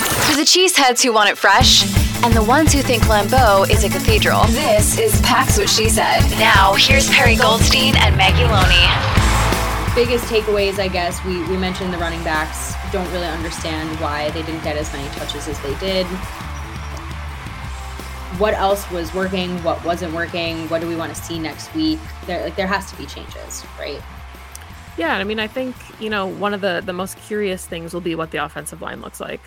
To the cheeseheads who want it fresh, and the ones who think Lambeau is a cathedral, this is Pax What She Said. Now, here's Perri Goldstein and Maggie Loney. Biggest takeaways, I guess, we, we mentioned the running backs don't really understand why they didn't get as many touches as they did. What else was working? What wasn't working? What do we want to see next week? There, like, there has to be changes, right? Yeah, I mean, I think you know one of the the most curious things will be what the offensive line looks like.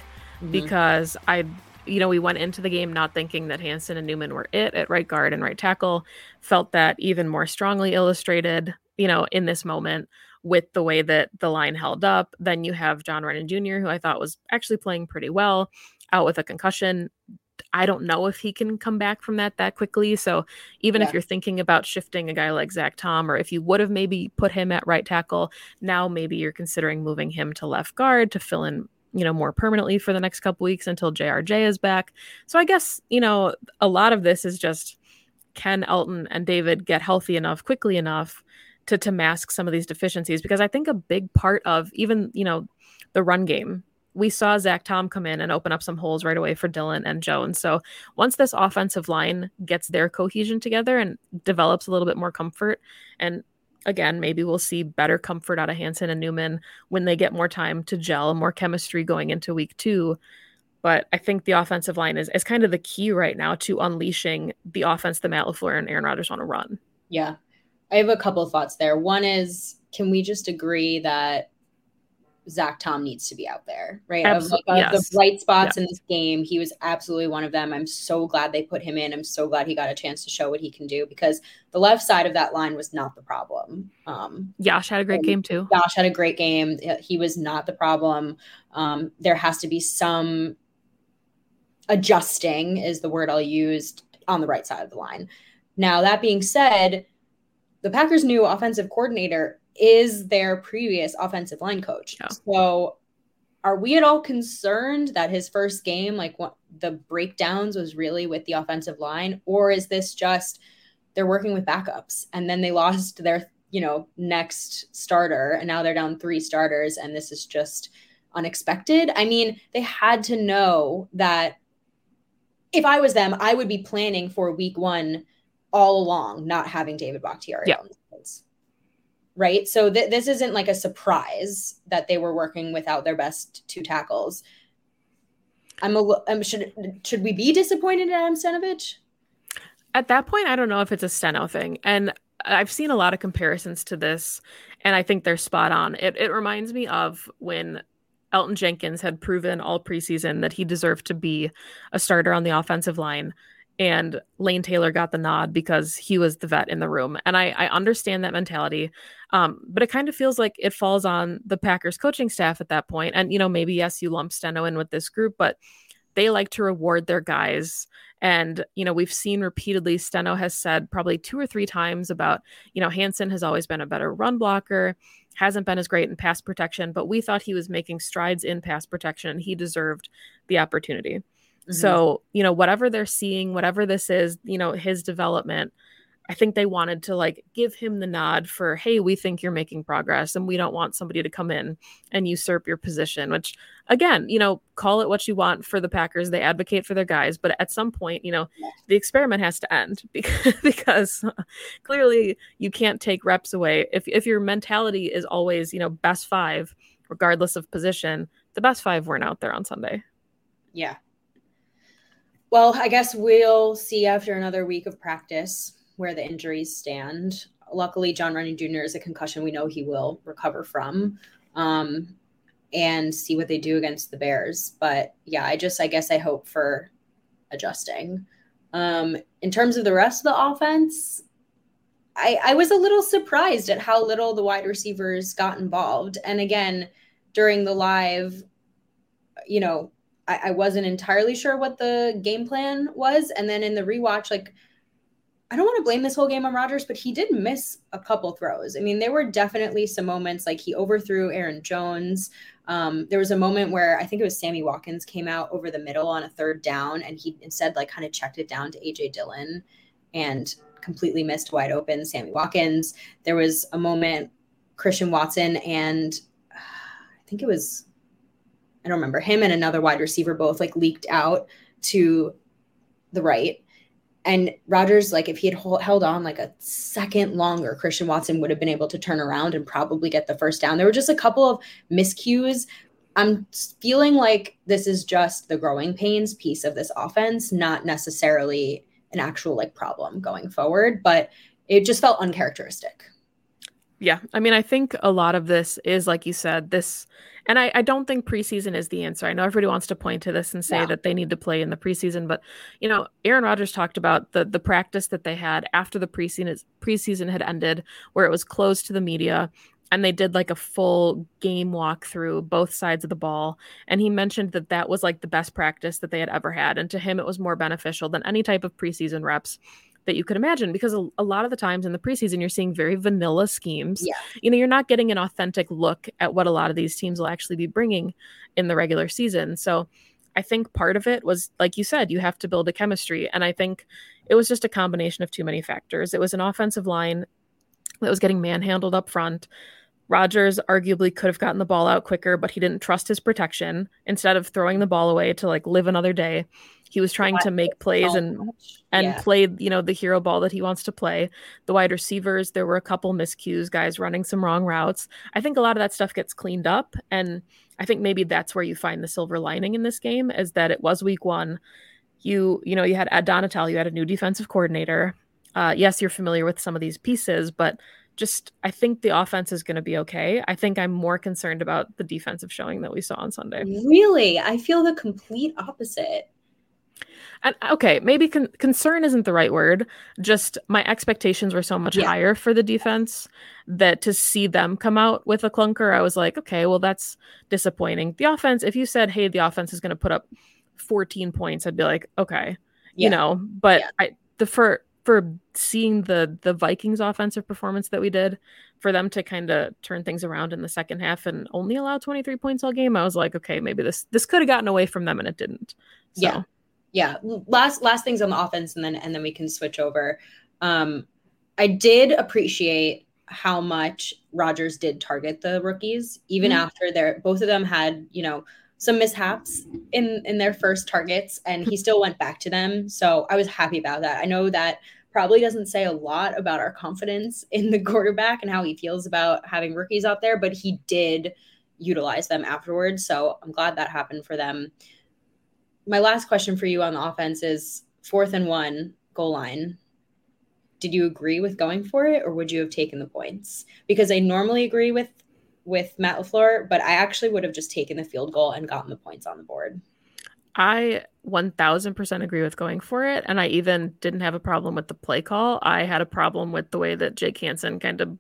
Mm-hmm. because I, you know, we went into the game not thinking that Hanson and Newman were it at right guard and right tackle. Felt that even more strongly illustrated, you know, in this moment with the way that the line held up. Then you have John Runyan Jr., who I thought was actually playing pretty well, out with a concussion. I don't know if he can come back from that that quickly. So even yeah. if you're thinking about shifting a guy like Zach Tom, or if you would have maybe put him at right tackle, now maybe you're considering moving him to left guard to fill in you know, more permanently for the next couple weeks until JRJ is back. So I guess, you know, a lot of this is just can Elgton and David get healthy enough quickly enough to to mask some of these deficiencies because I think a big part of even, you know, the run game we saw Zach Tom come in and open up some holes right away for Dillon and Jones. So once this offensive line gets their cohesion together and develops a little bit more comfort and again, maybe we'll see better comfort out of Hanson and Newman when they get more time to gel, more chemistry going into week two. But I think the offensive line is, is kind of the key right now to unleashing the offense that Matt LaFleur and Aaron Rodgers want to run. Yeah. I have a couple thoughts there. One is, can we just agree that Zach Tom needs to be out there, right? Absolutely, of, of yes. the bright spots in this game, he was absolutely one of them. I'm so glad they put him in. I'm so glad he got a chance to show what he can do because the left side of that line was not the problem. Um, had a great game too. Yosh had a great game. He was not the problem. Um, there has to be some adjusting, is the word I'll use, on the right side of the line. Now, that being said, the Packers' new offensive coordinator is their previous offensive line coach. Yeah. So are we at all concerned that his first game, like what the breakdowns was really with the offensive line? Or is this just they're working with backups and then they lost their, you know, next starter and now they're down three starters and this is just unexpected? I mean, they had to know that if I was them, I would be planning for week one all along, not having David Bakhtiari yeah. Right? So th- this isn't like a surprise that they were working without their best two tackles. I'm a um, should should we be disappointed in Adam Stenavich? At that point, I don't know if it's a Steno thing, and I've seen a lot of comparisons to this, and I think they're spot on. It it reminds me of when Elgton Jenkins had proven all preseason that he deserved to be a starter on the offensive line and Lane Taylor got the nod because he was the vet in the room. And I, I understand that mentality. Um, but it kind of feels like it falls on the Packers coaching staff at that point. And, you know, maybe, yes, you lump Steno in with this group, but they like to reward their guys. And, you know, we've seen repeatedly, Steno has said probably two or three times about, you know, Hanson has always been a better run blocker, hasn't been as great in pass protection, but we thought he was making strides in pass protection and he deserved the opportunity. Mm-hmm. So, you know, whatever they're seeing, whatever this is, you know, his development, I think they wanted to like give him the nod for, hey, we think you're making progress and we don't want somebody to come in and usurp your position, which again, you know, call it what you want for the Packers. They advocate for their guys, but at some point, you know, the experiment has to end because, because clearly you can't take reps away. If, if your mentality is always, you know, best five, regardless of position, the best five weren't out there on Sunday. Yeah, well, I guess we'll see after another week of practice where the injuries stand. Luckily, John Runyan Jr. is a concussion we know he will recover from. Um, and see what they do against the Bears. But yeah, I just I guess I hope for adjusting. Um, in terms of the rest of the offense, I, I was a little surprised at how little the wide receivers got involved. And again, during the live, you know, I, I wasn't entirely sure what the game plan was. And then in the rewatch, like I don't want to blame this whole game on Rodgers, but he did miss a couple throws. I mean, there were definitely some moments like he overthrew Aaron Jones. Um, there was a moment where I think it was Sammy Watkins came out over the middle on a third down, and he instead like kind of checked it down to AJ Dillon and completely missed wide open Sammy Watkins. There was a moment Christian Watson and uh, I think it was I don't remember him and another wide receiver both like leaked out to the right. And Rodgers, like if he had hold, held on like a second longer, Christian Watson would have been able to turn around and probably get the first down. There were just a couple of miscues. I'm feeling like this is just the growing pains piece of this offense, not necessarily an actual like problem going forward, but it just felt uncharacteristic. Yeah. I mean, I think a lot of this is, like you said, this, and I, I don't think preseason is the answer. I know everybody wants to point to this and say yeah. that they need to play in the preseason, but, you know, Aaron Rodgers talked about the the practice that they had after the preseason, preseason had ended, where it was closed to the media and they did like a full game walk through both sides of the ball and he mentioned that that was like the best practice that they had ever had and to him it was more beneficial than any type of preseason reps that you could imagine because a, a, lot of the times in the preseason you're seeing very vanilla schemes. Yeah. You know, you're not getting an authentic look at what a lot of these teams will actually be bringing in the regular season. So I think part of it was like you said, you have to build a chemistry and I think it was just a combination of too many factors. It was an offensive line that was getting manhandled up front. Rodgers arguably could have gotten the ball out quicker, but he didn't trust his protection. Instead of throwing the ball away to like live another day, he was trying to make plays and and yeah. play, you know, the hero ball that he wants to play. The wide receivers, there were a couple miscues, guys running some wrong routes. I think a lot of that stuff gets cleaned up and I think maybe that's where you find the silver lining in this game is that it was week 1. You, you know, you had Ed Donatell, you had a new defensive coordinator. Uh, yes, you're familiar with some of these pieces, but just I think the offense is going to be okay. I think I'm more concerned about the defensive showing that we saw on Sunday. Really? I feel the complete opposite. And okay, maybe con- concern isn't the right word. Just my expectations were so much yeah. higher for the defense that to see them come out with a clunker, I was like, okay, well that's disappointing. The offense, if you said, "Hey, the offense is going to put up 14 points," I'd be like, okay, yeah. you know. But yeah. I the for for seeing the the Vikings offensive performance that we did, for them to kind of turn things around in the second half and only allow 23 points all game, I was like, okay, maybe this this could have gotten away from them and it didn't. So. Yeah yeah last last things on the offense and then and then we can switch over um i did appreciate how much Rodgers did target the rookies even mm-hmm. after their both of them had you know some mishaps in in their first targets and he still went back to them so i was happy about that i know that probably doesn't say a lot about our confidence in the quarterback and how he feels about having rookies out there but he did utilize them afterwards so i'm glad that happened for them my last question for you on the offense is fourth and one goal line. Did you agree with going for it, or would you have taken the points? Because I normally agree with with Matt LaFleur, but I actually would have just taken the field goal and gotten the points on the board. I 1000% agree with going for it. And I even didn't have a problem with the play call. I had a problem with the way that Jake Hanson kind of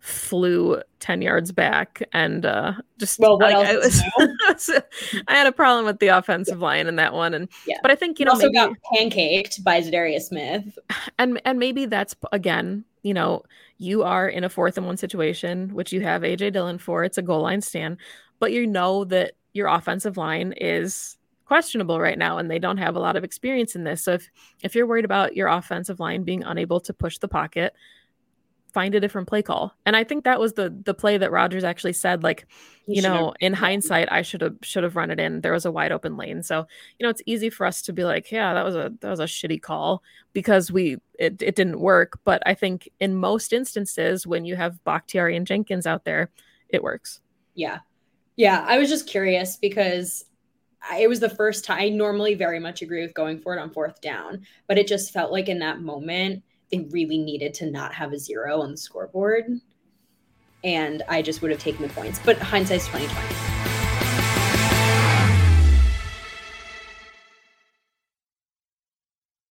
flew 10 yards back and uh, just well, like, I, was, I had a problem with the offensive yeah. line in that one. And yeah. but I think, you know, also maybe, got pancaked by Za'Darius Smith. And and maybe that's again, you know, you are in a fourth and one situation, which you have AJ Dillon for. It's a goal line stand, but you know that your offensive line is questionable right now and they don't have a lot of experience in this. So if if you're worried about your offensive line being unable to push the pocket, find a different play call. And I think that was the the play that Rodgers actually said like, he you know, in hindsight I should have should have run it in. There was a wide open lane. So, you know, it's easy for us to be like, yeah, that was a that was a shitty call because we it, it didn't work, but I think in most instances when you have Bakhtiari and Jenkins out there, it works. Yeah. Yeah, I was just curious because it was the first time I normally very much agree with going for it on fourth down, but it just felt like in that moment they really needed to not have a zero on the scoreboard. And I just would have taken the points. But hindsight's 2020.